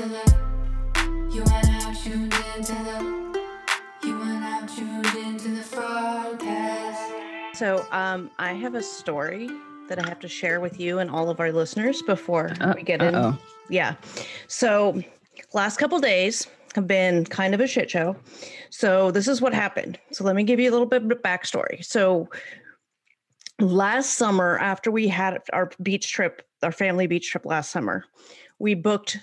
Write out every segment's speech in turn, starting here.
into the. You are now tuned into the. You are now tuned into the Fraudcast. So, um, I have a story that I have to share with you and all of our listeners before Uh, we get in. uh-oh. Yeah. So, last couple days have been kind of a shit show. So, this is what happened. So, let me give you a little bit of backstory. So, last summer, after we had our beach trip, our family beach trip last summer, we booked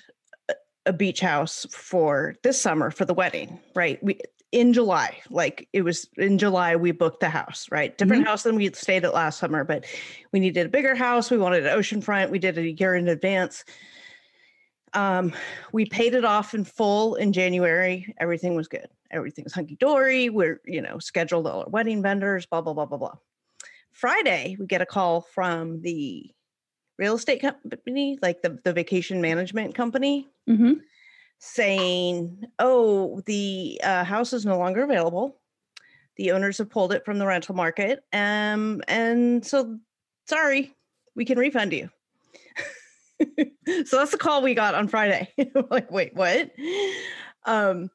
a- beach house for this summer for the wedding, right? We in July, like it was in July, we booked the house, right? Different house than we stayed at last summer, but we needed a bigger house. We wanted an oceanfront. We did it a year in advance. Um, we paid it off in full in January. Everything was good. Everything's hunky dory. We're, you know, scheduled all our wedding vendors, blah, blah, blah, blah, blah. Friday, we get a call from the real estate company, like the, the vacation management company, Mm-hmm. saying, "Oh, the uh, house is no longer available. The owners have pulled it from the rental market, um, and so sorry, we can refund you." so that's the call we got on Friday. Like, wait, what? Um,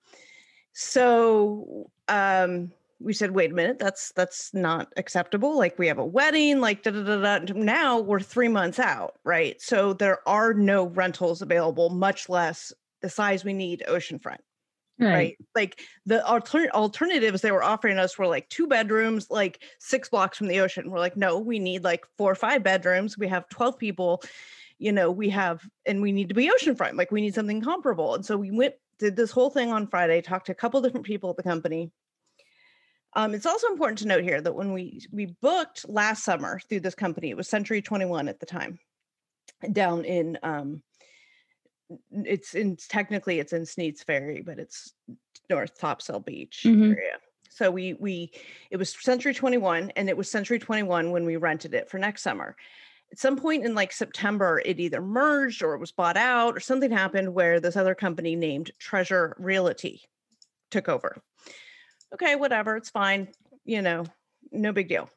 so um, we said, wait a minute, that's that's not acceptable. Like we have a wedding, like da da da da. Now we're three months out, right? So there are no rentals available, much less the size we need oceanfront Right. right? Like the alter- alternatives they were offering us were like two bedrooms, like six blocks from the ocean. We're like, no, we need like four or five bedrooms. We have 12 people, you know, we have, and we need to be oceanfront. Like we need something comparable. And so we went, did this whole thing on Friday, talked to a couple different people at the company. Um, it's also important to note here that when we we booked last summer through this company, it was Century 21 at the time, down in um, it's in technically it's in Sneads Ferry, but it's North Topsail Beach Mhm. area. So we we it was Century 21 and it was Century 21 when we rented it for next summer. At some point in like September, it either merged or it was bought out or something happened where this other company named Treasure Realty took over. Okay, whatever, it's fine. You know, no big deal.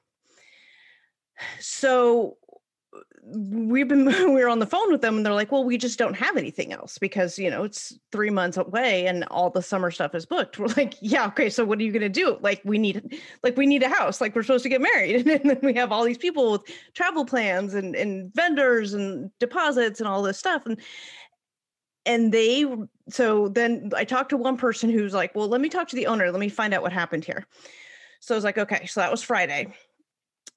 So we've been we were on the phone with them and they're like well we just don't have anything else because you know it's three months away and all the summer stuff is booked we're like yeah okay so what are you to do like we need like we need a house like we're supposed to get married and then we have all these people with travel plans and and vendors and deposits and all this stuff and and they so then i talked to one person who's like well let me talk to the owner let me find out what happened here so i was like okay so that was friday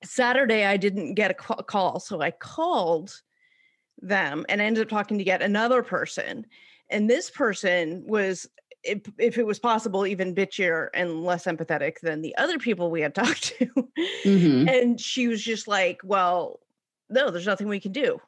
Saturday, I didn't get a call. So I called them and ended up talking to yet another person. And this person was, if, if it was possible, even bitchier and less empathetic than the other people we had talked to. Mhm. And she was just like, well, no, there's nothing we can do.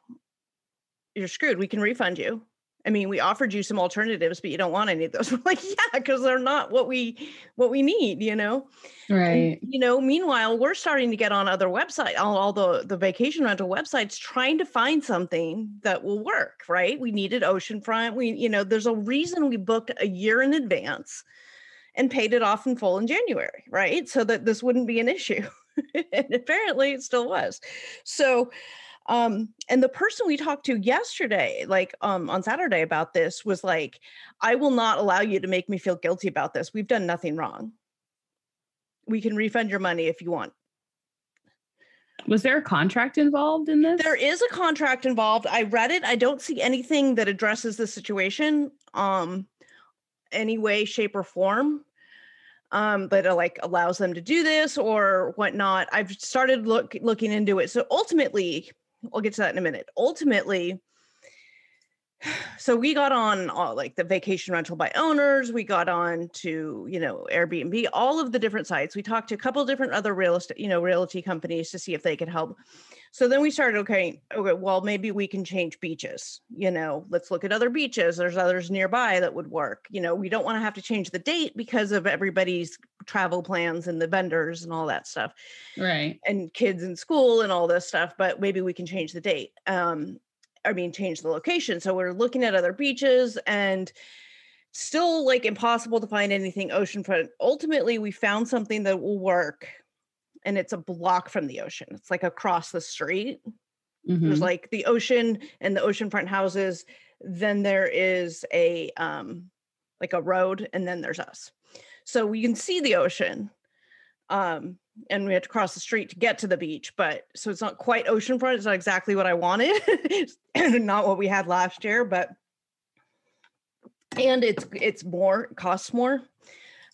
You're screwed. We can refund you. I mean, we offered you some alternatives, but you don't want any of those. We're like, yeah, because they're not what we what we need, you know. And, Right. you know, meanwhile, we're starting to get on other websites, all, all the, the vacation rental websites, trying to find something that will work, right? We needed oceanfront. We, you know, there's a reason we booked a year in advance and paid it off in full in January, right? So that this wouldn't be an issue. and apparently it still was. So um and the person we talked to yesterday like um on saturday about this was like i will not allow you to make me feel guilty about this we've done nothing wrong we can refund your money if you want. Was there a contract involved in this? There is a contract involved. I read it. I don't see anything that addresses the situation um any way, shape, or form. Um, that uh, like allows them to do this or whatnot. I've started look looking into it. So ultimately, I'll get to that in a minute. Ultimately, so we got on uh, like the vacation rental by owners we got on to you know airbnb all of the different sites we talked to a couple different other real estate you know realty companies to see if they could help so then we started okay okay well maybe we can change beaches you know let's look at other beaches there's others nearby that would work you know we don't want to have to change the date because of everybody's travel plans and the vendors and all that stuff right. and kids in school and all this stuff, but maybe we can change the date. Um, I mean, change the location. So we're looking at other beaches and still like impossible to find anything oceanfront. Ultimately, we found something that will work and it's a block from the ocean. It's like across the street. There's Mhm. like the ocean and the oceanfront houses. Then there is a um like a road, and then there's us. So we can see the ocean. Um, and we had to cross the street to get to the beach, but so it's not quite oceanfront. It's not exactly what I wanted, not what we had last year, but and it's it's more it costs more.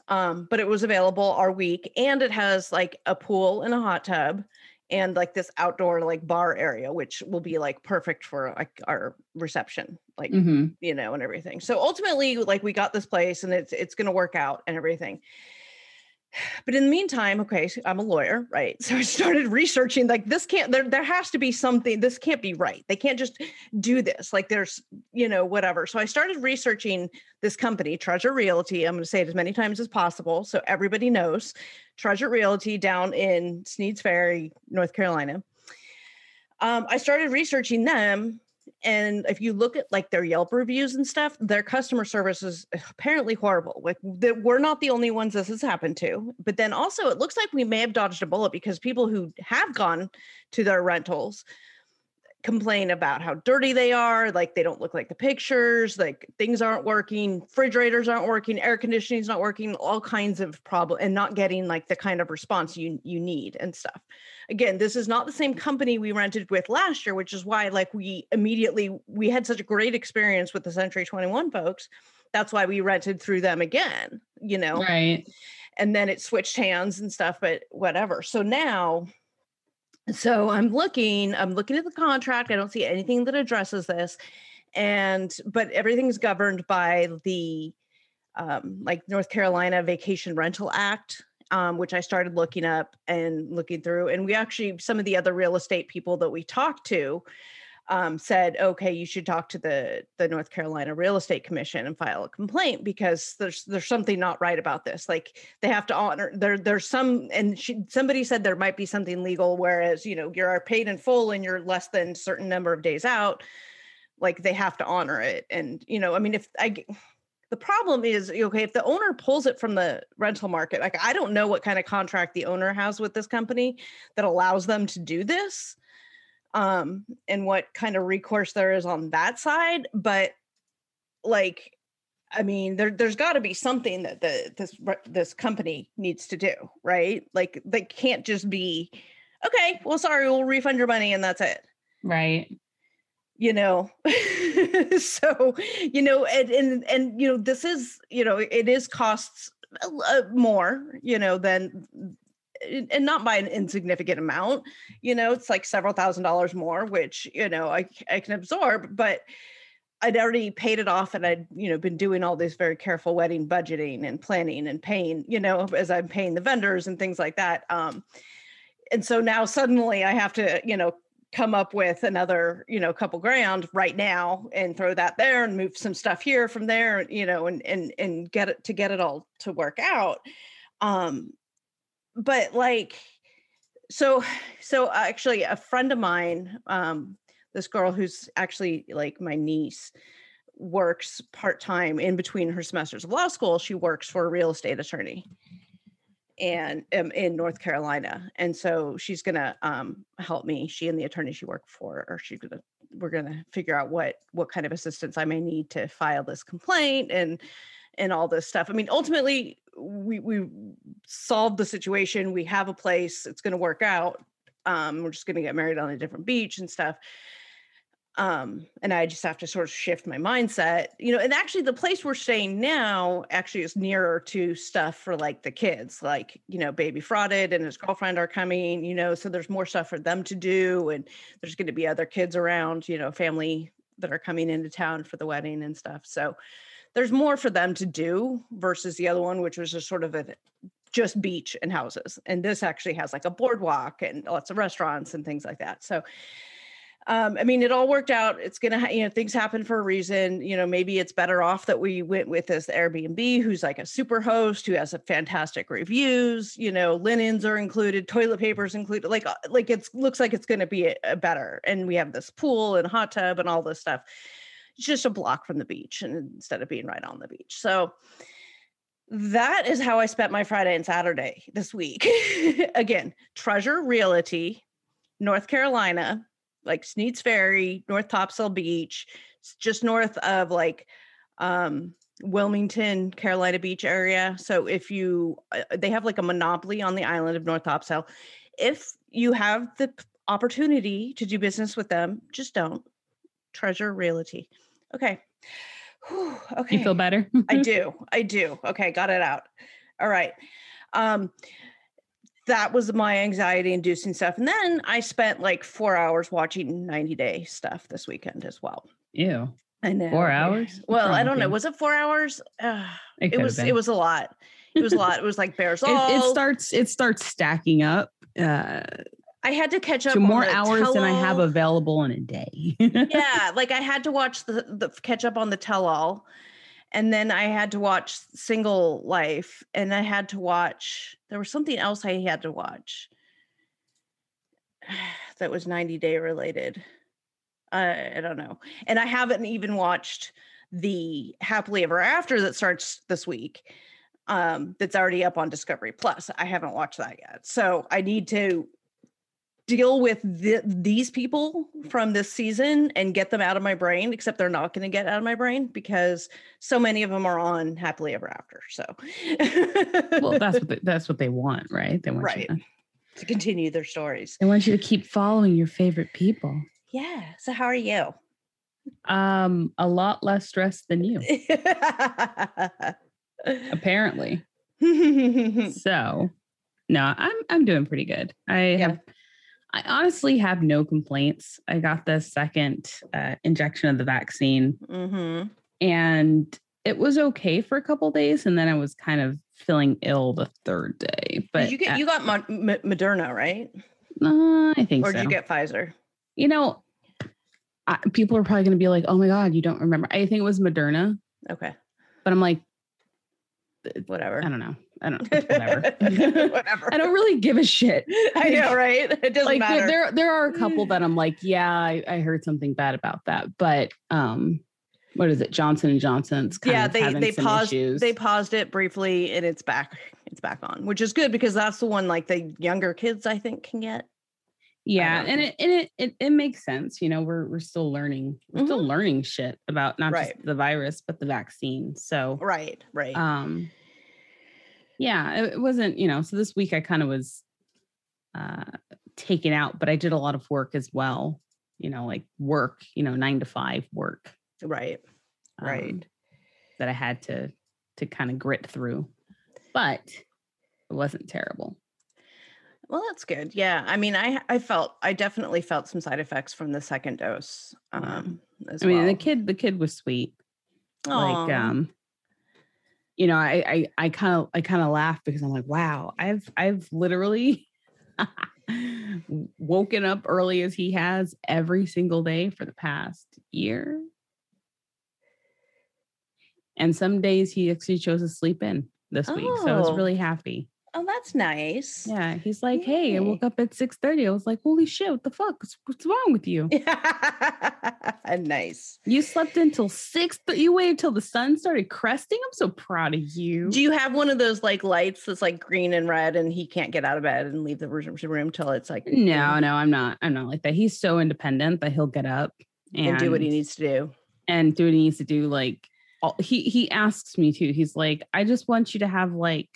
Um, but it was available our week, and it has like a pool and a hot tub, and like this outdoor like bar area, which will be like perfect for like our reception, like Mhm. you know, and everything. So ultimately, like we got this place and it's it's gonna work out and everything. But in the meantime, okay, so I'm a lawyer, right? So I started researching like this can't there there has to be something, this can't be right. They can't just do this. Like there's, you know, whatever. So I started researching this company, Treasure Realty. I'm gonna say it as many times as possible so everybody knows. Treasure Realty down in Sneads Ferry, North Carolina. Um, I started researching them and if you look at like their Yelp reviews and stuff, their customer service is apparently horrible. Like that we're not the only ones this has happened to. But then also it looks like we may have dodged a bullet because people who have gone to their rentals complain about how dirty they are, like they don't look like the pictures, like things aren't working, refrigerators aren't working, air conditioning's not working, all kinds of problem and not getting like the kind of response you you need and stuff. Again, this is not the same company we rented with last year, which is why like we immediately we had such a great experience with the Century 21 folks. That's why we rented through them again, you know Right. and then it switched hands and stuff but whatever so now so i'm looking i'm looking at the contract i don't see anything that addresses this and but everything's governed by the um, like north carolina vacation rental act um, which i started looking up and looking through and we actually some of the other real estate people that we talked to um, said, okay, you should talk to the the North Carolina Real Estate Commission and file a complaint because there's there's something not right about this. Like they have to honor there. There's some, and she, somebody said there might be something legal, whereas you know you're paid in full and you're less than certain number of days out. Like they have to honor it, and you know, I mean, if I The problem is, okay, if the owner pulls it from the rental market, like I don't know what kind of contract the owner has with this company that allows them to do this um and what kind of recourse there is on that side but like i mean there there's got to be something that the this this company needs to do right? Like they can't just be okay well sorry we'll refund your money and that's it. Right. you know? So you know and, and and you know this is you know it is costs uh, more you know than and not by an insignificant amount you know it's like several thousand dollars more which you know i, I can absorb but i'd already paid it off and i'd you know been doing all this very careful wedding budgeting and planning and paying you know as i'm paying the vendors and things like that um and so now suddenly i have to you know come up with another you know couple grand right now and throw that there and move some stuff here from there you know and and and get it to get it all to work out um but like so so actually a friend of mine um this girl who's actually like my niece works part-time in between her semesters of law school. She works for a real estate attorney and um, in north carolina and so she's gonna um help me. She and the attorney she worked for or she's gonna we're gonna figure out what what kind of assistance i may need to file this complaint and and all this stuff. I mean ultimately we we solved the situation. We have a place. It's going to work out. Um we're just going to get married on a different beach and stuff. Um and i just have to sort of shift my mindset you know and actually the place we're staying now actually is nearer to stuff for like the kids like you know baby frauded and his girlfriend are coming you know so there's more stuff for them to do and there's going to be other kids around you know family that are coming into town for the wedding and stuff. So there's more for them to do versus the other one which was just sort of a just beach and houses and this actually has like a boardwalk and lots of restaurants and things like that so um, I mean, it all worked out. It's gonna, ha- you know, things happen for a reason. You know, maybe it's better off that we went with this Airbnb, who's like a super host, who has a fantastic reviews. You know, linens are included, toilet papers included. Like, uh, like it's looks like it's gonna be a, a better. And we have this pool and hot tub and all this stuff. Just a block from the beach, and instead of being right on the beach, so that is how I spent my Friday and Saturday this week. Again, Treasure Realty, North Carolina like Sneads Ferry, North Topsail Beach, just north of like um Wilmington, Carolina Beach area. So if you uh, they have like a monopoly on the island of North Topsail. If you have the opportunity to do business with them, just don't. Treasure Realty. Okay. Whew, okay. You feel better? I do. I do. Okay, got it out. All right. Um that was my anxiety inducing stuff. And then I spent like four hours watching 90 Day stuff this weekend as well. Ew. I know. Four hours? Well, I don't know. Was it four hours? Uh, It, it was it was a lot. It was a lot. It was like Bears It, all. it starts it starts stacking up uh, I had to catch up to on more hours than I have available in a day. yeah, like I had to watch the the catch up on the tell all, and then I had to watch Single Life, and I had to watch. There was something else I had to watch that was ninety day related. I I don't know, and I haven't even watched the Happily Ever After that starts this week. Um, that's already up on Discovery Plus. I haven't watched that yet, so I need to deal with th- these people from this season and get them out of my brain except they're not going to get out of my brain because so many of them are on happily ever after so well, that's what they, that's what they want, right? They want Right. you to, to continue their stories they want you to keep following your favorite people. yeah so how are you Um, a lot less stressed than you, apparently. So, no, I'm I'm doing pretty good. I Yeah. have I honestly have no complaints. I got the second uh, injection of the vaccine hmm and it was okay for a couple days and then I was kind of feeling ill the third day. But did you get uh, you got Mo- M- Moderna right uh, I think or so. did you get Pfizer you know, I, people are probably going to be like, "Oh my god, you don't remember?" I think it was Moderna, okay but I'm like, whatever I don't know. I don't whatever. whatever I don't really give a shit. I know right it doesn't like there, matter there there are a couple that I'm like, yeah, I, I heard something bad about that, but um, what is it? Johnson and Johnson's kind yeah of they they paused issues. they paused it briefly and it's back it's back on which is good because that's the one like the younger kids i think can get yeah, and it and it, it it makes sense. You know, we're we're still learning, we're still learning shit about not Mm-hmm. Right. just the virus but the vaccine. So right right um yeah it, wasn't you know so this week i kind of was uh taken out but i did a lot of work as well you know like work you know nine to five work right right. um, that i had to to kind of grit through but it wasn't terrible. Well that's good yeah i mean i i felt i definitely felt some side effects from the second dose um as i mean the kid the kid was sweet like um you know i i i kind of i kind of laugh because i'm like wow i've i've literally woken up early as he has every single day for the past year and some days he actually chose to sleep in this week so i was Oh. really happy oh that's nice yeah he's like hey i woke up at 6 30 i was like holy shit what the fuck what's, wrong with you nice you slept until six, but you waited till the sun started cresting i'm so proud of you do you have one of those like lights that's like green and red and he can't get out of bed and leave the room, room till it's like No, no, I'm not. I'm not like that. He's so independent that he'll get up and, and do what he needs to do and do what he needs to do. Like all, he he asks me to. He's like, I just want you to have like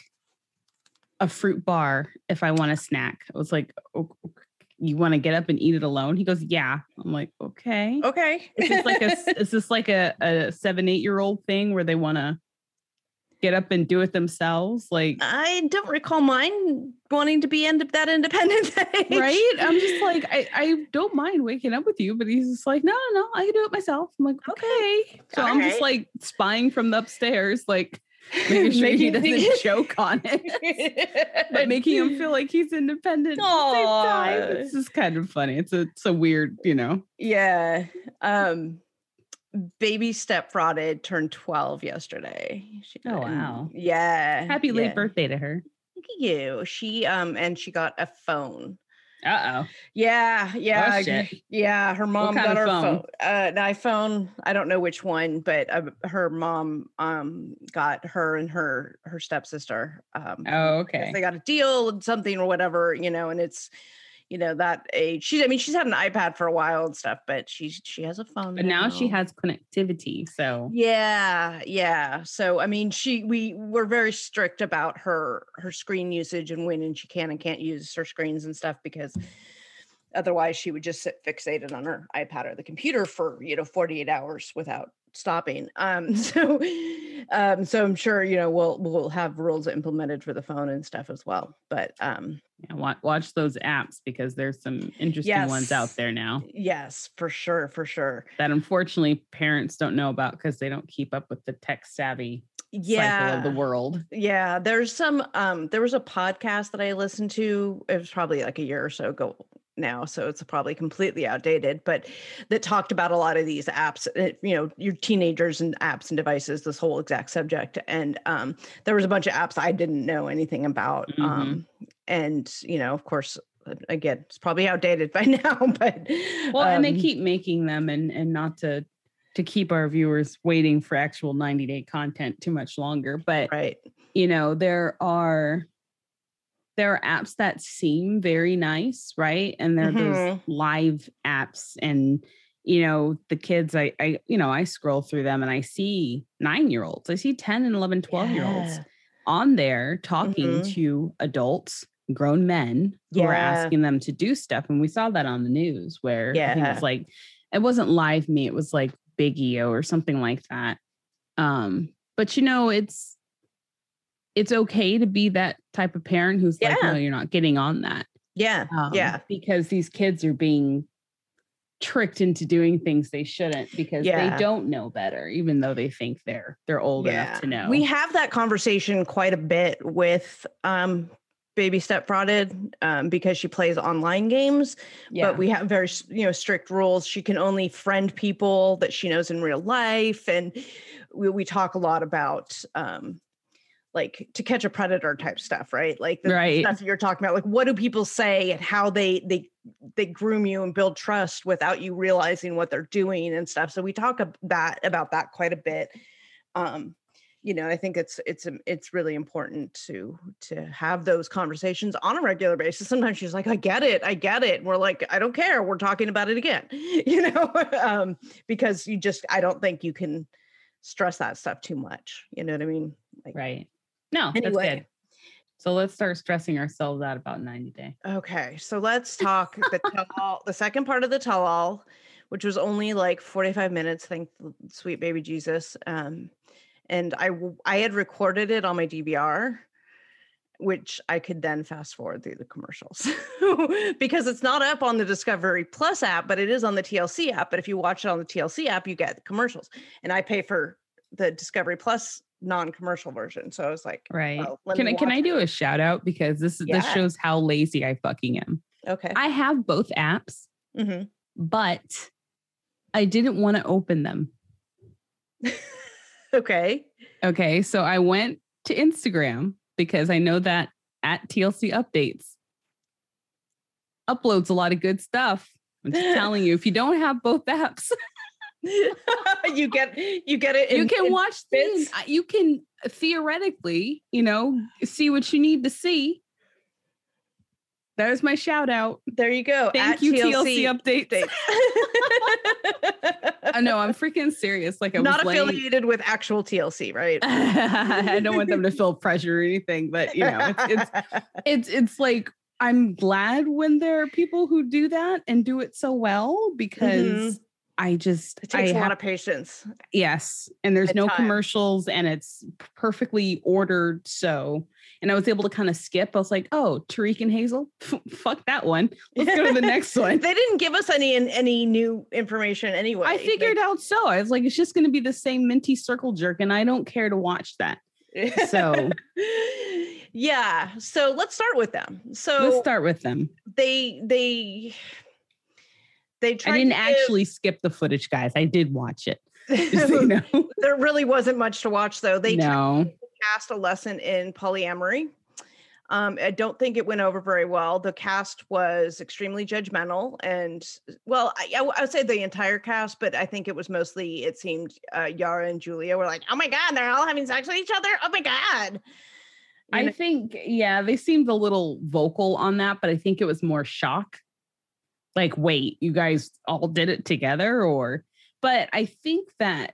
a fruit bar if I want a snack. I was like, "O- o- you want to get up and eat it alone? He goes, yeah. I'm like, okay. okay Is this like a is this like a, a seven eight year old thing where they want to get up and do it themselves? Like I don't recall mine wanting to be end that independent age. right? I'm just like, I, I don't mind waking up with you, but he's just like, no, no, no, I can do it myself. I'm like, okay. So I'm just like spying from the upstairs, like making sure he Making doesn't things- choke on it, but making him feel like he's independent at the same time. Aw. It's just kind of funny. It's a, it's a weird, you know. Yeah. Um baby step frauded turned 12 yesterday. She- Oh, wow. Yeah. Happy late yeah. birthday to her. Look at you. She um and she got a phone. Uh oh. Yeah, yeah, Oh, yeah. Her mom got her phone? phone, uh, an iPhone. I don't know which one, but uh, her mom um got her and her her stepsister. Um, Oh, okay. they got a deal and something or whatever, you know, and it's you know that age. She's I mean she's had an iPad for a while and stuff, but she's she has a phone. But now she has connectivity. So Yeah, yeah. So I mean she we were very strict about her her screen usage and when and she can and can't use her screens and stuff because otherwise she would just sit fixated on her ipad or the computer for you know 48 hours without stopping um so um so i'm sure you know we'll we'll have rules implemented for the phone and stuff as well but um yeah, watch, watch those apps because there's some interesting ones out there now yes for sure for sure that unfortunately parents don't know about because they don't keep up with the tech savvy cycle yeah of the world. yeah there's some um there was a podcast that i listened to it was probably like a year or so ago now so it's probably completely outdated but that talked about a lot of these apps uh, you know your teenagers and apps and devices this whole exact subject and um there was a bunch of apps i didn't know anything about Mhm. um and you know of course uh, again it's probably outdated by now but Well, and they um, keep making them and and not to to keep our viewers waiting for actual 90 day content too much longer. But right you know, there are there are apps that seem very nice, right? And there are those live apps and you know the kids I, I you know i scroll through them and i see nine year olds i see 10 and 11 12 year olds Yeah. on there talking Mhm. to adults grown men who are asking them to do stuff and we saw that on the news where I think it Yeah. was like it wasn't LiveMe it was like Bigo or something like that um but you know it's it's okay to be that type of parent who's like Yeah. no you're not getting on that. Yeah um, yeah. because these kids are being tricked into doing things they shouldn't because Yeah. they don't know better even though they think they're they're old enough to know. We have that conversation quite a bit with um baby step frauded um, because she plays online games yeah. but we have very you know strict rules. She can only friend people that she knows in real life and we, we talk a lot about um like to catch a predator type stuff right? Like the Right. stuff you're talking about like what do people say and how they they they groom you and build trust without you realizing what they're doing and stuff. So we talk ab- that about that quite a bit. Um you know i think it's it's um, it's really important to to have those conversations on a regular basis. Sometimes she's like i get it i get it. And we're like i don't care we're talking about it again. You know? Um because you just i don't think you can stress that stuff too much you know what i mean? Like right no that's good so let's start stressing ourselves out about 90 day Okay, so let's talk the tell all, the second part of the tell all, which was only like 45 minutes, thank sweet baby Jesus. Um, and I, I had recorded it on my DVR, which I could then fast forward through the commercials because it's not up on the Discovery Plus app, but it is on the TLC app. But if you watch it on the TLC app, you get commercials, and I pay for the Discovery Plus non-commercial version. So I was like, right. Oh, can i can i do a shout out? Because this is this shows how lazy i fucking am. Okay, i have both apps hmm but i didn't want to open them. Okay, Okay, so I went to Instagram because I know that at TLC updates uploads a lot of good stuff. I'm just telling you, if you don't have both apps, you get you get it. you can in watch bits. uh, you can theoretically, you know, see what you need to see. There's my shout out. There you go. Thank at you, TLC, updates. updates. I know I'm freaking serious. Like I'm Not affiliated with actual TLC, right? I don't want them to feel pressure or anything, but you know, it's, it's it's it's like I'm glad when there are people who do that and do it so well because I just it takes I a lot of patience. yes, and there's no time. commercials and it's perfectly ordered so and I was able to kind of skip. I was like, oh, Tariq and Hazel, fuck that one. Let's go to the next one. They didn't give us any any new information anyway. I figured out so. I was like, it's just going to be the same minty circle jerk, and I don't care to watch that. So yeah. So let's start with them. So let's start with them. they they they I didn't give- actually skip the footage, guys. I did watch it. Just you know. there really wasn't much to watch though. They tried no. cast a lesson in polyamory. Um, I don't think it went over very well. The cast was extremely judgmental, and well, I would say the entire cast, but I think it was mostly. It seemed uh, Yara and Julia were like, "Oh my god, they're all having sex with each other! Oh my god!" I know? think, yeah, they seemed a little vocal on that, but I think it was more shock. Like, wait, you guys all did it together, or but I think that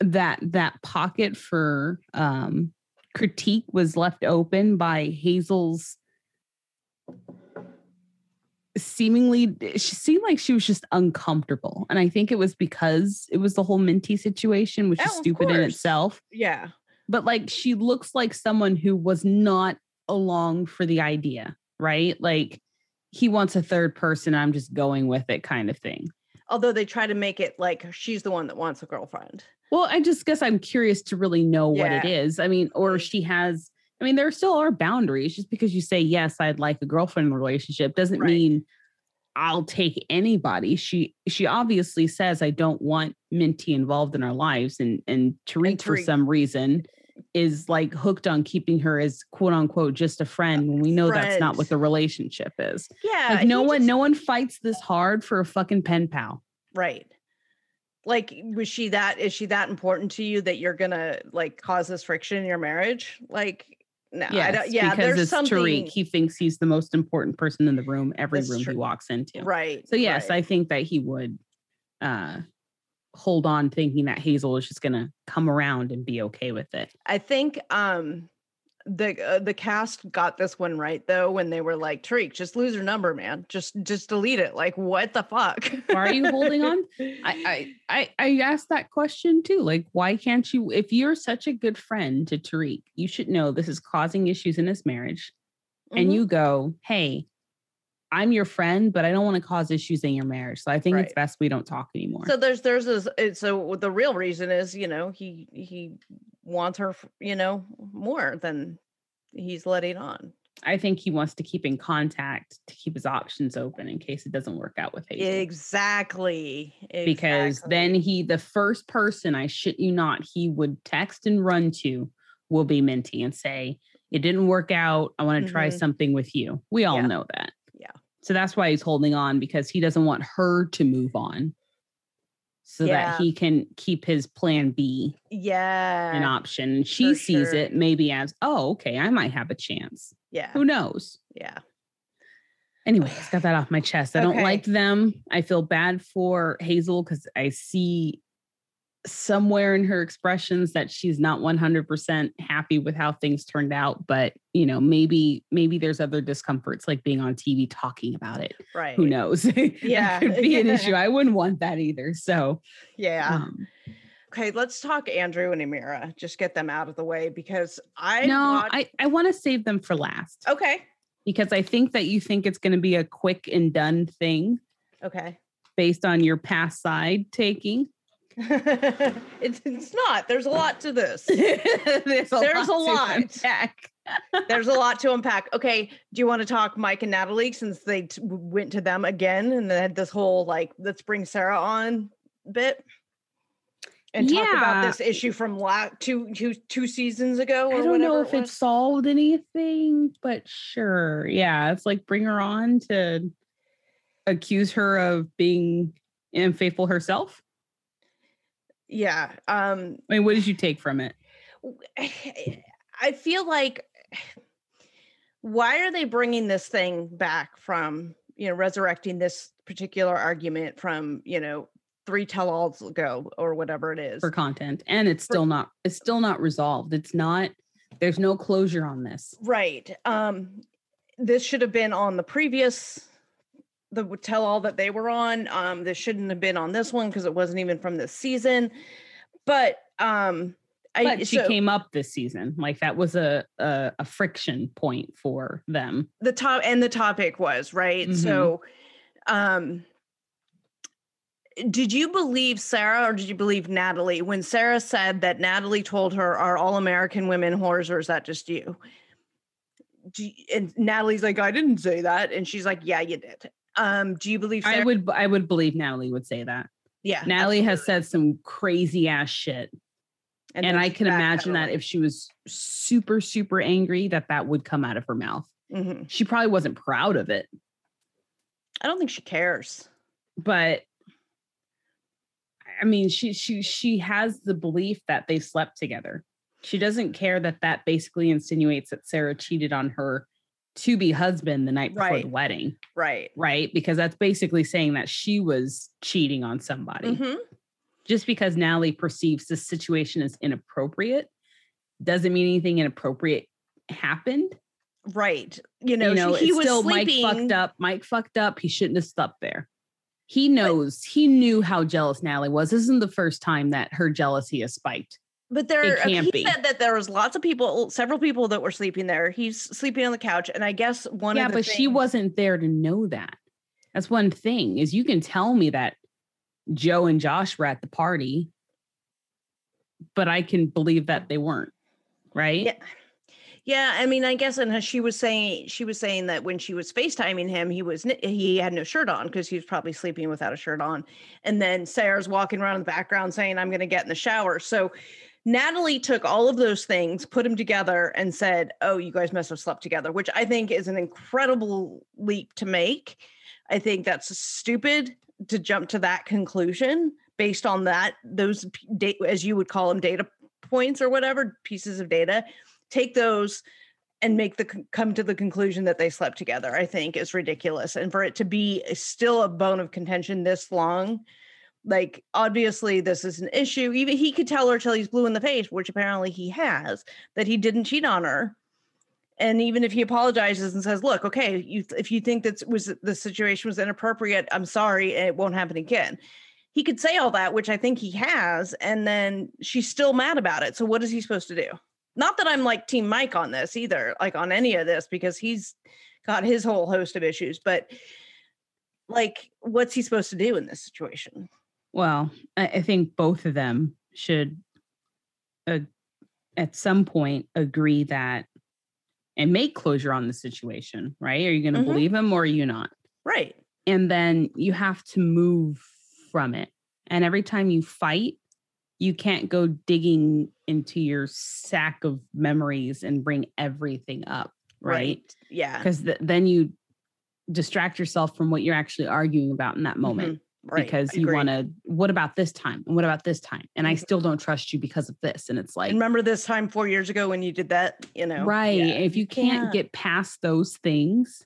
that that pocket for um critique was left open by Hazel's seemingly she seemed like she was just uncomfortable and i think it was because it was the whole minty situation which is Oh, of stupid in itself yeah. but like she looks like someone who was not along for the idea, right? Like he wants a third person, I'm just going with it kind of thing. Although they try to make it like she's the one that wants a girlfriend. Well, I just guess I'm curious to really know what it is. I mean, or mm-hmm. she has I mean, there still are boundaries. Just because you say yes, I'd like a girlfriend relationship doesn't Right. mean I'll take anybody. She she obviously says I don't want Minty involved in our lives, and and Tariq for Tariq- some reason is like hooked on keeping her as quote unquote just a friend when we know that's not what the relationship is. Yeah. Like no one just- no one fights this hard for a fucking pen pal. Right. Like, was she that? Is she that important to you that you're gonna like cause this friction in your marriage? Like, no, I don't. Yeah, because there's it's something. Tariq. He thinks he's the most important person in the room, every That's room true. he walks into. Right. So yes, right. I think that he would uh hold on thinking that Hazel is just gonna come around and be okay with it. I think um the uh, the cast got this one right though when they were like Tariq, just lose your number, man. Just just delete it. Like, what the fuck? Why are you holding on? I, I I I asked that question too. Like, why can't you? If you're such a good friend to Tariq, you should know this is causing issues in his marriage. And Mhm. you go, hey, I'm your friend, but I don't want to cause issues in your marriage. So I think it's best we don't talk anymore. So there's there's this. So the real reason is, you know, he he wants her, you know, more than he's letting on. I think he wants to keep in contact to keep his options open in case it doesn't work out with Hazel. Exactly. because then he the first person i shit you not he would text and run to will be minty and say it didn't work out i want to try Mhm. something with you we all Yeah. know that. So that's why he's holding on because he doesn't want her to move on so Yeah. that he can keep his plan b yeah, an option and she for sees sure. it maybe as oh okay i might have a chance yeah, who knows yeah. Anyways, got that off my chest. I don't like them. I feel bad for Hazel because I see somewhere in her expressions that she's not 100% happy with how things turned out but you know maybe maybe there's other discomforts like being on tv talking about it Right. who knows Yeah, could be an issue i wouldn't want that either so Yeah. um, Okay, let's talk Andrew and Amira. Just get them out of the way because I no watched- i i want to save them for last okay. because i think that you think it's going to be a quick and done thing Okay. based on your past side taking it's, it's not. There's a lot to this. There's a There's a to lot. unpack. There's a lot to unpack. Okay, do you want to talk Mike and Natalie since they t- went to them again and they had this whole like let's bring Sarah on bit and talk about this issue from la- two, two, two seasons ago or I don't know if it it solved anything, but sure. Yeah, it's like bring her on to accuse her of being unfaithful herself. Yeah. Um I mean, what did you take from it? I feel like why are they bringing this thing back from, you know, resurrecting this particular argument from, you know, three tell-alls ago or whatever it is. for content and it's For- still not it's still not resolved it's not there's no closure on this Right. Um this should have been on the previous the tell all that they were on. Um this shouldn't have been on this one because it wasn't even from this season. But um I but she so- came up this season like that was a a, a friction point for them the top and the topic was right Mhm. so um did you believe sarah or did you believe natalie when sarah said that natalie told her are all american women whores or is that just you- and natalie's like i didn't say that and she's like yeah you did um do you believe sarah? i would i would believe natalie would say that. Yeah natalie has said some crazy ass shit. And, then i can imagine that if she was super super angry that that would come out of her mouth. Mhm. she probably wasn't proud of it. I don't think she cares. But i mean she she she has the belief that they slept together. She doesn't care that that basically insinuates that Sarah cheated on her to be husband the night before the wedding, Right. right? Because that's basically saying that she was cheating on somebody. Mhm. Just because Natalie perceives this situation as inappropriate doesn't mean anything inappropriate happened. Right. You know, you know, he was still sleeping. Mike fucked up. Mike fucked up. He shouldn't have slept there. He knows. he knew how jealous Natalie was. This isn't the first time that her jealousy has spiked. But there, he be. said that there was lots of people, several people that were sleeping there. He's sleeping on the couch, and I guess one yeah, of the but she wasn't there to know that. That's one thing. Is you can tell me that Joe and Josh were at the party, but I can believe that they weren't. Right? Yeah. Yeah, I mean, I guess, and she was saying she was saying that when she was FaceTiming him, he was he had no shirt on because he was probably sleeping without a shirt on, and then Sarah's walking around in the background saying, "I'm going to get in the shower." So Natalie took all of those things, put them together, and said, "Oh, you guys must have slept together," which I think is an incredible leap to make. I think that's stupid to jump to that conclusion based on that those date as you would call them data points or whatever pieces of data take those and make the come to the conclusion that they slept together i think is ridiculous and for it to be still a bone of contention this long like obviously this is an issue. Even he could tell her till he's blue in the face which apparently he has that he didn't cheat on her. And even if he apologizes and says look okay you if you think that was the situation was inappropriate i'm sorry it won't happen again. He could say all that which i think he has and then she's still mad about it. So what is he supposed to do? Not that i'm like team mike on this either like on any of this because he's got his whole host of issues but like what's he supposed to do in this situation Well, I, I think both of them should, uh, at some point, agree that and make closure on the situation. Right? Are you going to Mhm. believe him or are you not? right and then you have to move from it. And every time you fight, you can't go digging into your sack of memories and bring everything up, right? yeah Because th- then you distract yourself from what you're actually arguing about in that moment Mhm. Right because you want to, what about this time? And what about this time? And I Mhm. still don't trust you because of this. And it's like, And remember this time four years ago when you did that you know right. Yeah, if you can't get past those things,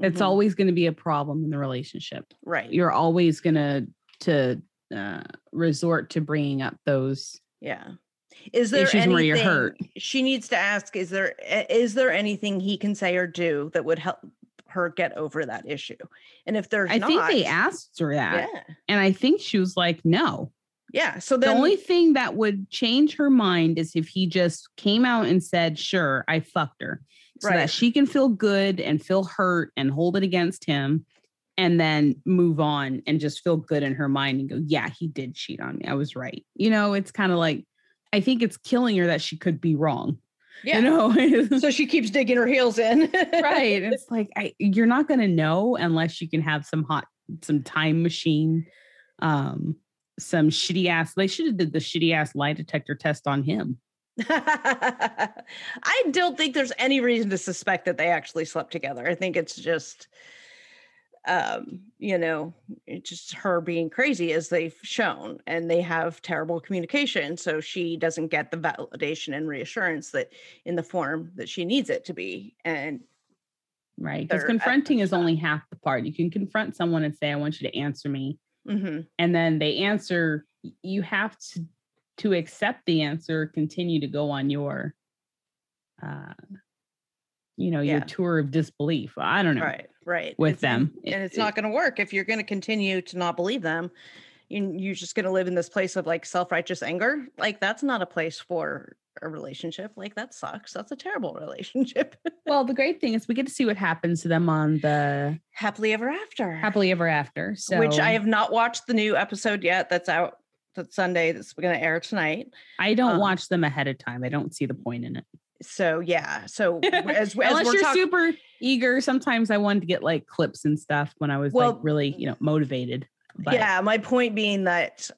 it's Mhm. always going to be a problem in the relationship. right you're always gonna to uh, resort to bringing up those Yeah. Is there issues anything where you're hurt. she needs to ask? Is there is there anything he can say or do that would help her get over that issue? And if there's I not, think they asked her that, yeah, and I think she was like, "No." yeah. So The only thing that would change her mind is if he just came out and said, "Sure, I fucked her," so Right. that she can feel good and feel hurt and hold it against him, and then move on and just feel good in her mind and go, "Yeah, he did cheat on me. I was right." You know, it's kind of like I think it's killing her that she could be wrong. Yeah. You know, so she keeps digging her heels in. right it's like I, you're not going to know unless you can have some hot some time machine um some shitty ass they should have did the shitty ass lie detector test on him I don't think there's any reason to suspect that they actually slept together. I think it's just, um, you know, it's just her being crazy as they've shown, and they have terrible communication. So she doesn't get the validation and reassurance that in the form that she needs it to be. And right because confronting is only half the part you can confront someone and say i want you to answer me mhm, and then they answer you have to to accept the answer continue to go on your uh you know your tour of disbelief i don't know right, right, with It's- them. and It- it's not going to work if you're going to continue to not believe them. You, you're just going to live in this place of like self-righteous anger. Like that's not a place for a relationship. Like that sucks. That's a terrible relationship. well the great thing is we get to see what happens to them on the Happily ever after. happily ever after so Which I have not watched the new episode yet. That's out. That's Sunday. That's going to air tonight. I don't Um, watch them ahead of time. I don't see the point in it. So yeah. So as, as Unless we're you're talk- super eager, sometimes I wanted to get like clips and stuff when I was Well, like really, you know, motivated. But yeah, my point being that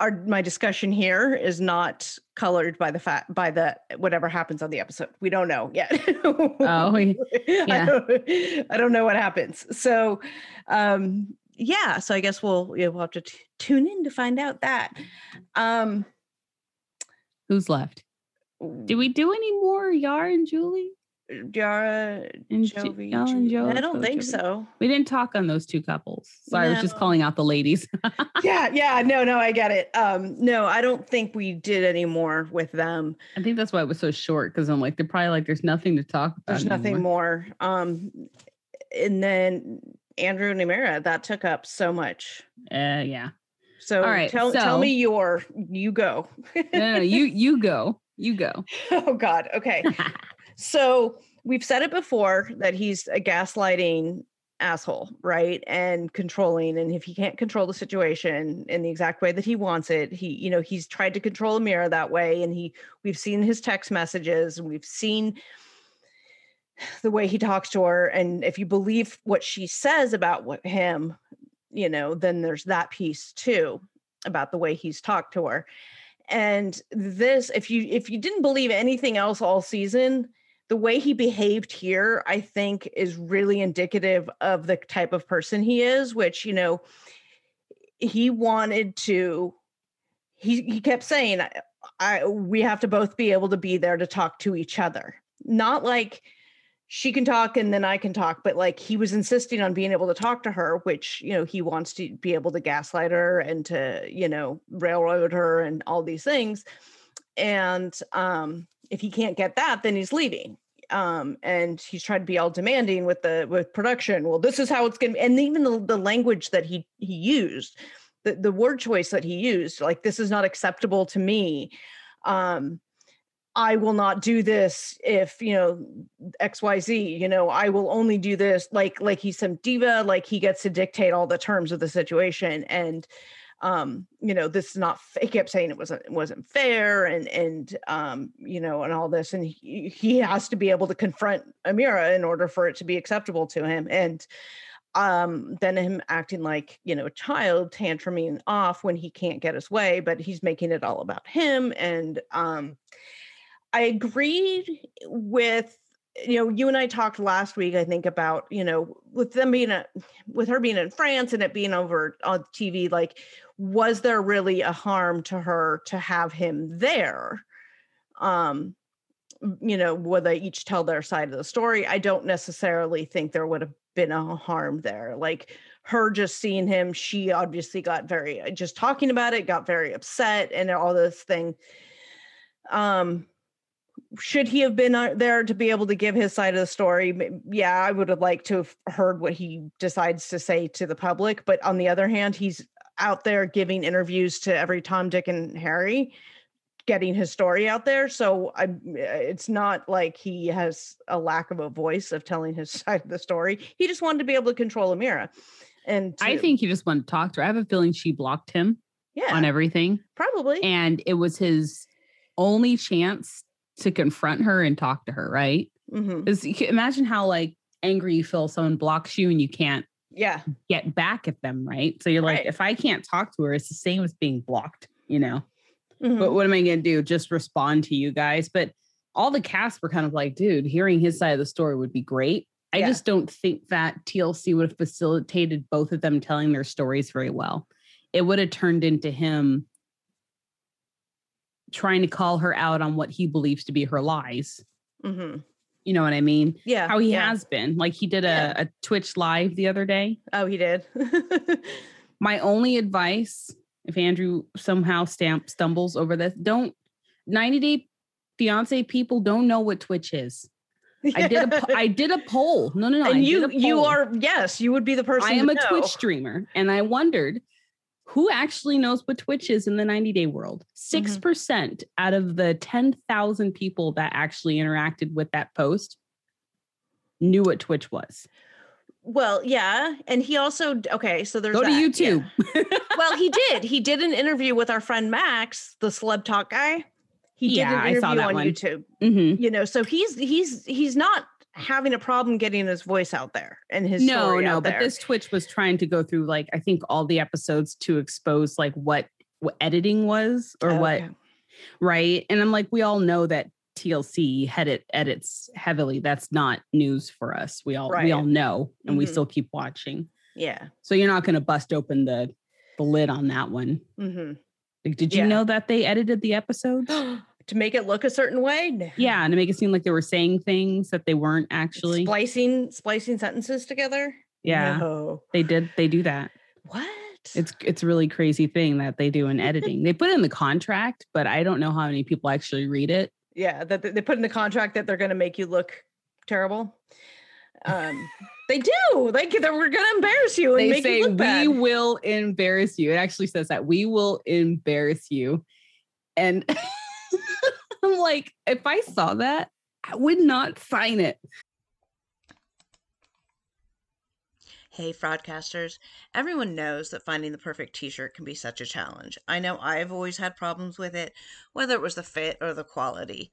our my discussion here is not colored by the fact by the whatever happens on the episode. We don't know yet. Oh, I, yeah. don't, I don't know what happens. So, um, yeah. So I guess we'll yeah, we'll have to t- tune in to find out that. Um, Who's left? Did we do any more Yara and Julie? Yara And Jovi? Yara and I don't think Jovi? so. We didn't talk on those two couples. Sorry, I was just calling out the ladies. yeah, yeah, no, no, I get it. Um, no, I don't think we did any more with them. I think that's why it was so short because I'm like, they're probably like, there's nothing to talk about. There's nothing anymore. more. Um, and then Andrew and Amira, that took up so much. Uh, yeah. So All right, tell tell me your you go. No, no, no, you you go. You go. oh God. Okay. So we've said it before that he's a gaslighting asshole, right? And controlling. And if he can't control the situation in the exact way that he wants it, he, you know, he's tried to control Amira that way. And he we've seen his text messages and we've seen the way he talks to her. And if you believe what she says about what him, you know, then there's that piece too about the way he's talked to her. And this, if you if you didn't believe anything else all season, the way he behaved here, I think, is really indicative of the type of person he is, which, you know, he wanted to, he, he kept saying, I, we have to both be able to be there to talk to each other. Not like she can talk and then I can talk, but like he was insisting on being able to talk to her, which, you know, he wants to be able to gaslight her and to, you know, railroad her and all these things. And um, if he can't get that, then he's leaving. Um, and he's trying to be all demanding with the with production. Well, this is how it's gonna be. And even the, the language that he he used, the, the word choice that he used, like this is not acceptable to me. Um, I will not do this if you know XYZ, you know, I will only do this like like he's some diva, like he gets to dictate all the terms of the situation. And um, you know, this is not he kept saying it wasn't it wasn't fair and and um, you know, and all this. And he, he has to be able to confront Amira in order for it to be acceptable to him. And um then him acting like you know a child tantruming off when he can't get his way but he's making it all about him and um I agreed with you know you and I talked last week I think about you know with them being a with her being in France and it being over on TV like was there really a harm to her to have him there? Um you know would they each tell their side of the story? I don't necessarily think there would have been a harm there like her just seeing him she obviously got very just talking about it got very upset and all this thing. Um should he have been uh, there to be able to give his side of the story? Yeah i would have liked to have heard what he decides to say to the public but on the other hand he's out there giving interviews to every tom dick and harry getting his story out there. So i it's not like he has a lack of a voice of telling his side of the story. He just wanted to be able to control amira. And I think he just wanted to talk to her. I have a feeling she blocked him yeah. on everything. probably. And it was his only chance to confront her and talk to her, right? Because you can imagine how like angry you feel someone blocks you and you can't yeah get back at them, right? So you're like, if I can't talk to her, it's the same as being blocked, you know? Mhm. But what am I going to do? Just respond to you guys? But all the cast were kind of like, dude, hearing his side of the story would be great. I Yeah. just don't think that TLC would have facilitated both of them telling their stories very well. It would have turned into him trying to call her out on what he believes to be her lies. Mhm. You know what I mean? yeah How he yeah. has been. Like he did a, Yeah. a Twitch live the other day. oh he did My only advice, if Andrew somehow stamp stumbles over this, don't 90 day fiance people don't know what Twitch is. I did a I did a poll. No, no, no. And did you you are yes you would be the person I am a know. Twitch streamer, and I wondered who actually knows what Twitch is in the 90 day world. 6 Mm-hmm. percent out of the 10,000 people that actually interacted with that post knew what Twitch was. well yeah and he also okay so there's Go to that, yeah. YouTube. well he did he did an interview with our friend max the celeb talk guy he Yeah, did an I interview saw that on one. youtube Mhm. you know so he's he's he's not having a problem getting his voice out there and his No, no, but this Twitch was trying to go through like I think all the episodes to expose like what what editing was or what right? And I'm like, we all know that TLC edit edits heavily. That's not news for us. We all we all know, and we Mhm. still keep watching. yeah So you're not going to bust open the the lid on that one. hmm Like, did you Yeah. know that they edited the episodes? to make it look a certain way. No. Yeah, and to make it seem like they were saying things that they weren't actually. splicing splicing sentences together. Yeah, No. they did. They do that. What? It's it's a really crazy thing that they do in editing. they put in the contract, but I don't know how many people actually read it. yeah, that they put in the contract that they're going to make you look terrible. Um, they do. Like they're we're going to embarrass you and They make say you look we bad. will embarrass you. It actually says that we will embarrass you, and I'm like, if I saw that, I would not sign it. Hey, fraudcasters. Everyone knows that finding the perfect t shirt can be such a challenge. I know I've always had problems with it, whether it was the fit or the quality.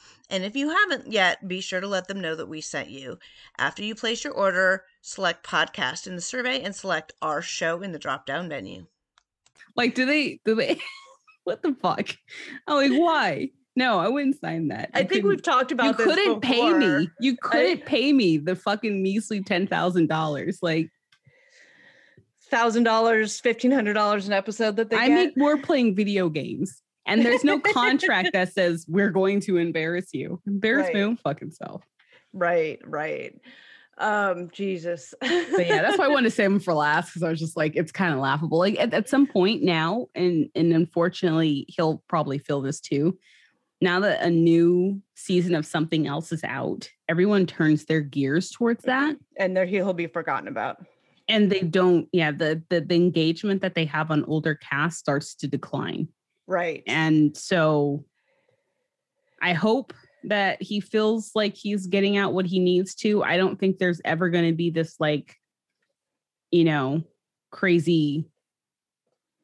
and if you haven't yet, be sure to let them know that we sent you. After you place your order, select podcast in the survey and select our show in the drop down menu. Like, do they? Do they? what the fuck? I'm like, why? No, I wouldn't sign that. I You think we've talked about You this couldn't pay me. You couldn't pay me the fucking measly ten thousand dollars. Like Thousand dollars, fifteen hundred dollars an episode that they I get. make more playing video games, and there's no contract that says we're going to embarrass you. Embarrass my own fucking self. right, right. Um, Jesus. But yeah, that's why I wanted to save him for last because I was just like, it's kind of laughable. Like at, at some point now, and and unfortunately, he'll probably feel this too. Now that a new season of something else is out, everyone turns their gears towards that, and there he'll be forgotten about. and they don't. Yeah, the the, the engagement that they have on older casts starts to decline, Right. and so I hope that he feels like he's getting out what he needs to. I don't think there's ever going to be this like, you know, crazy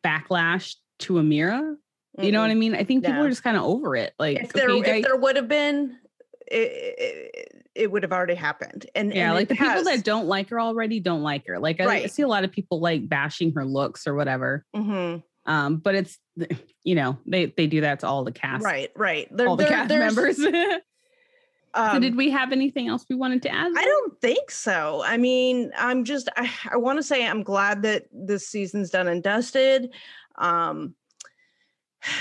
backlash to Amira. You know what I mean? I think people No. are just kind of over it. Like, if there okay, if guys- there would have been it, it, it would have already happened and yeah, and like the people that don't like her already don't like her. Like I, I see a lot of people like bashing her looks or whatever. Mhm. Um, but it's you know they they do that to all the cast, right right There- all the cast members. so um, did we have anything else we wanted to add? I don't think so. I mean, I'm just I, I want to say I'm glad that this season's done and dusted. Um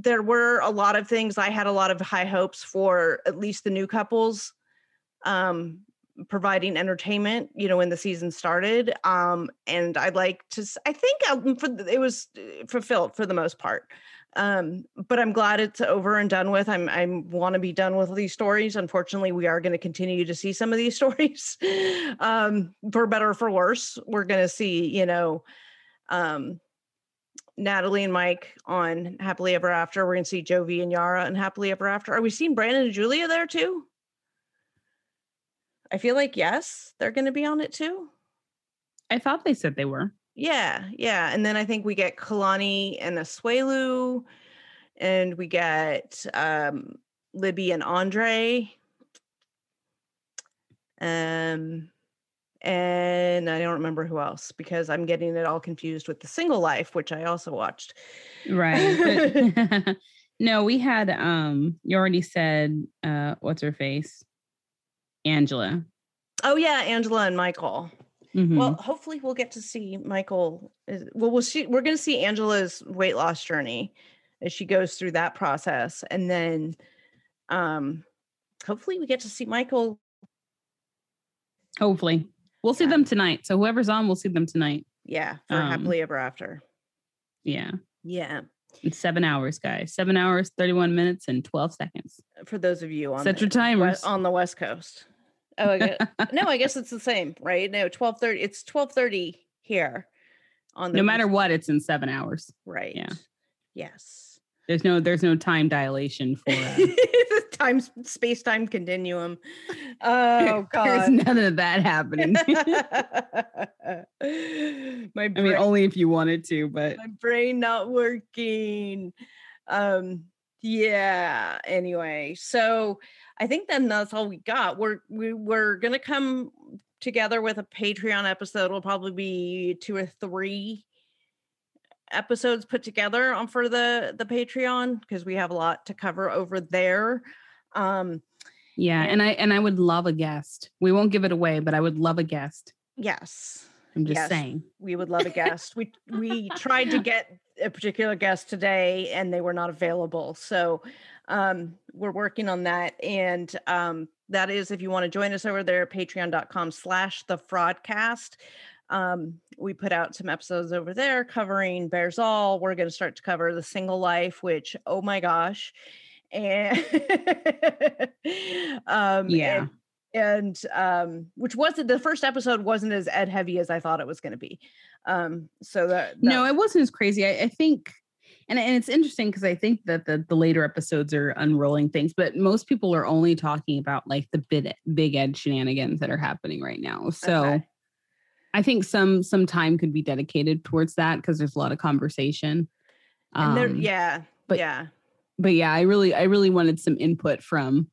there were a lot of things I had a lot of high hopes for at least the new couples um providing entertainment, you know, when the season started. Um and I'd like to i think um, for it was uh, fulfilled for the most part. Um but I'm glad it's over and done with. I'm I want to be done with these stories. Unfortunately, we are going to continue to see some of these stories. um for better or for worse. We're going to see, you know, um Natalie and Mike on Happily Ever After. We're going to see Jovi and Yara and Happily Ever After. Are we seeing Brandon and Julia there too? I feel like yes, they're going to be on it too. I thought they said they were. Yeah, yeah. And then I think we get Kalani and Asuelu, and we get um Libby and Andrei. Um and I don't remember who else because I'm getting it all confused with the single life, which I also watched. Right. no, we had um you already said uh what's her face? Angela. Oh yeah, Angela and Michael. Mhm. Well, hopefully we'll get to see Michael. Well, we'll see. We're going to see Angela's weight loss journey as she goes through that process, and then, um, hopefully we get to see Michael Hopefully. We'll see Yeah. them tonight. So whoever's on, we'll see them tonight. Yeah, for Um, happily ever after. Yeah. Yeah, In seven hours, guys. Seven hours, 31 minutes, and 12 seconds. for those of you on Set the, your timers. on the West Coast. Oh, I guess, no, I guess it's the same, right? No, twelve thirty. It's twelve thirty here. On the no matter what, it's in seven hours. right? yeah. Yes. There's no there's no time dilation for uh, time space time continuum. Oh God, there's none of that happening. my I mean, only if you wanted to, but my brain not working. Um yeah, anyway. So I think then that's all we got. We're we we're gonna come together with a Patreon episode. It'll probably be two or three episodes put together on for the the Patreon because we have a lot to cover over there. Um yeah, and I and I would love a guest. We won't give it away, but I would love a guest. yes. I'm just Yes. saying. we would love a guest. we we tried to get a particular guest today and they were not available. So um we're working on that. And um that is if you want to join us over there, patreon.com slash the fraudcast. Um, we put out some episodes over there covering Bares All. We're going to start to cover the single life, which oh my gosh. And um Yeah. and and um which wasn't the first episode wasn't as ed heavy as i thought it was going to be um so that, No, it wasn't as crazy. I, I think, and and it's interesting because I think that the the later episodes are unrolling things, but most people are only talking about like the big big ed shenanigans that are happening right now. So Okay. I think some some time could be dedicated towards that because there's a lot of conversation. and there Um, yeah but- yeah but yeah, I really I really wanted some input from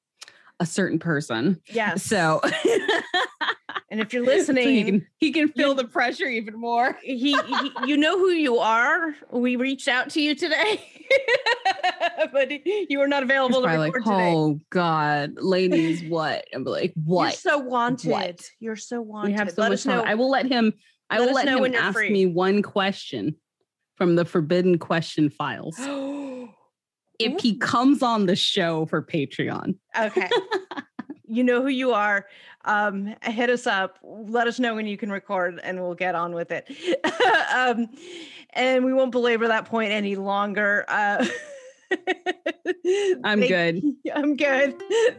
a certain person. yes So, and if you're so he listening can he can feel the pressure even more. he, he you know who you are we reached out to you today but you were not available to record like, today oh God, ladies, what? I'm like, what? you're so wanted you're so wanted we have so let much us know time. I will let him. I let will let him ask free. me one question from the forbidden question files if he comes on the show for Patreon. okay. You know who you are. Um hit us up. Let us know when you can record and we'll get on with it. Um and we won't belabor that point any longer. Uh I'm thank- good. i'm good.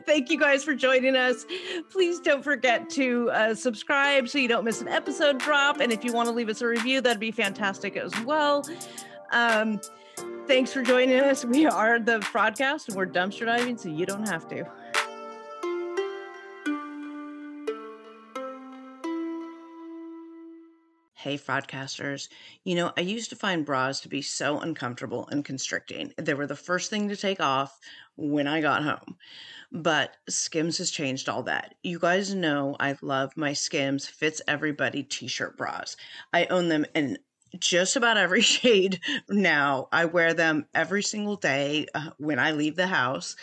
Thank you guys for joining us. Please don't forget to uh, subscribe so you don't miss an episode drop. And if you want to leave us a review that'd be fantastic as well. Um thanks for joining us we are the fraudcast and we're dumpster diving so you don't have to Hey, fraudcasters. You know, I used to find bras to be so uncomfortable and constricting. They were the first thing to take off when I got home. But Skims has changed all that. You guys know I love my Skims Fits Everybody t shirt bras. I own them in just about every shade now. I wear them every single day uh, when I leave the house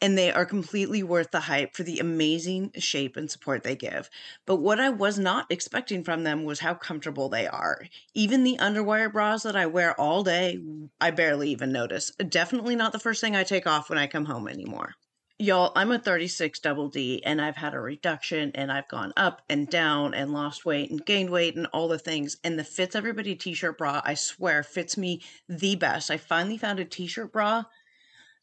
and they are completely worth the hype for the amazing shape and support they give. But what I was not expecting from them was how comfortable they are. Even the underwire bras that I wear all day, I barely even notice. Definitely not the first thing I take off when I come home anymore. Y'all, I'm a 36 double D and I've had a reduction and I've gone up and down and lost weight and gained weight and all the things. And the Fits Everybody t shirt bra, I swear, fits me the best. I finally found a t shirt bra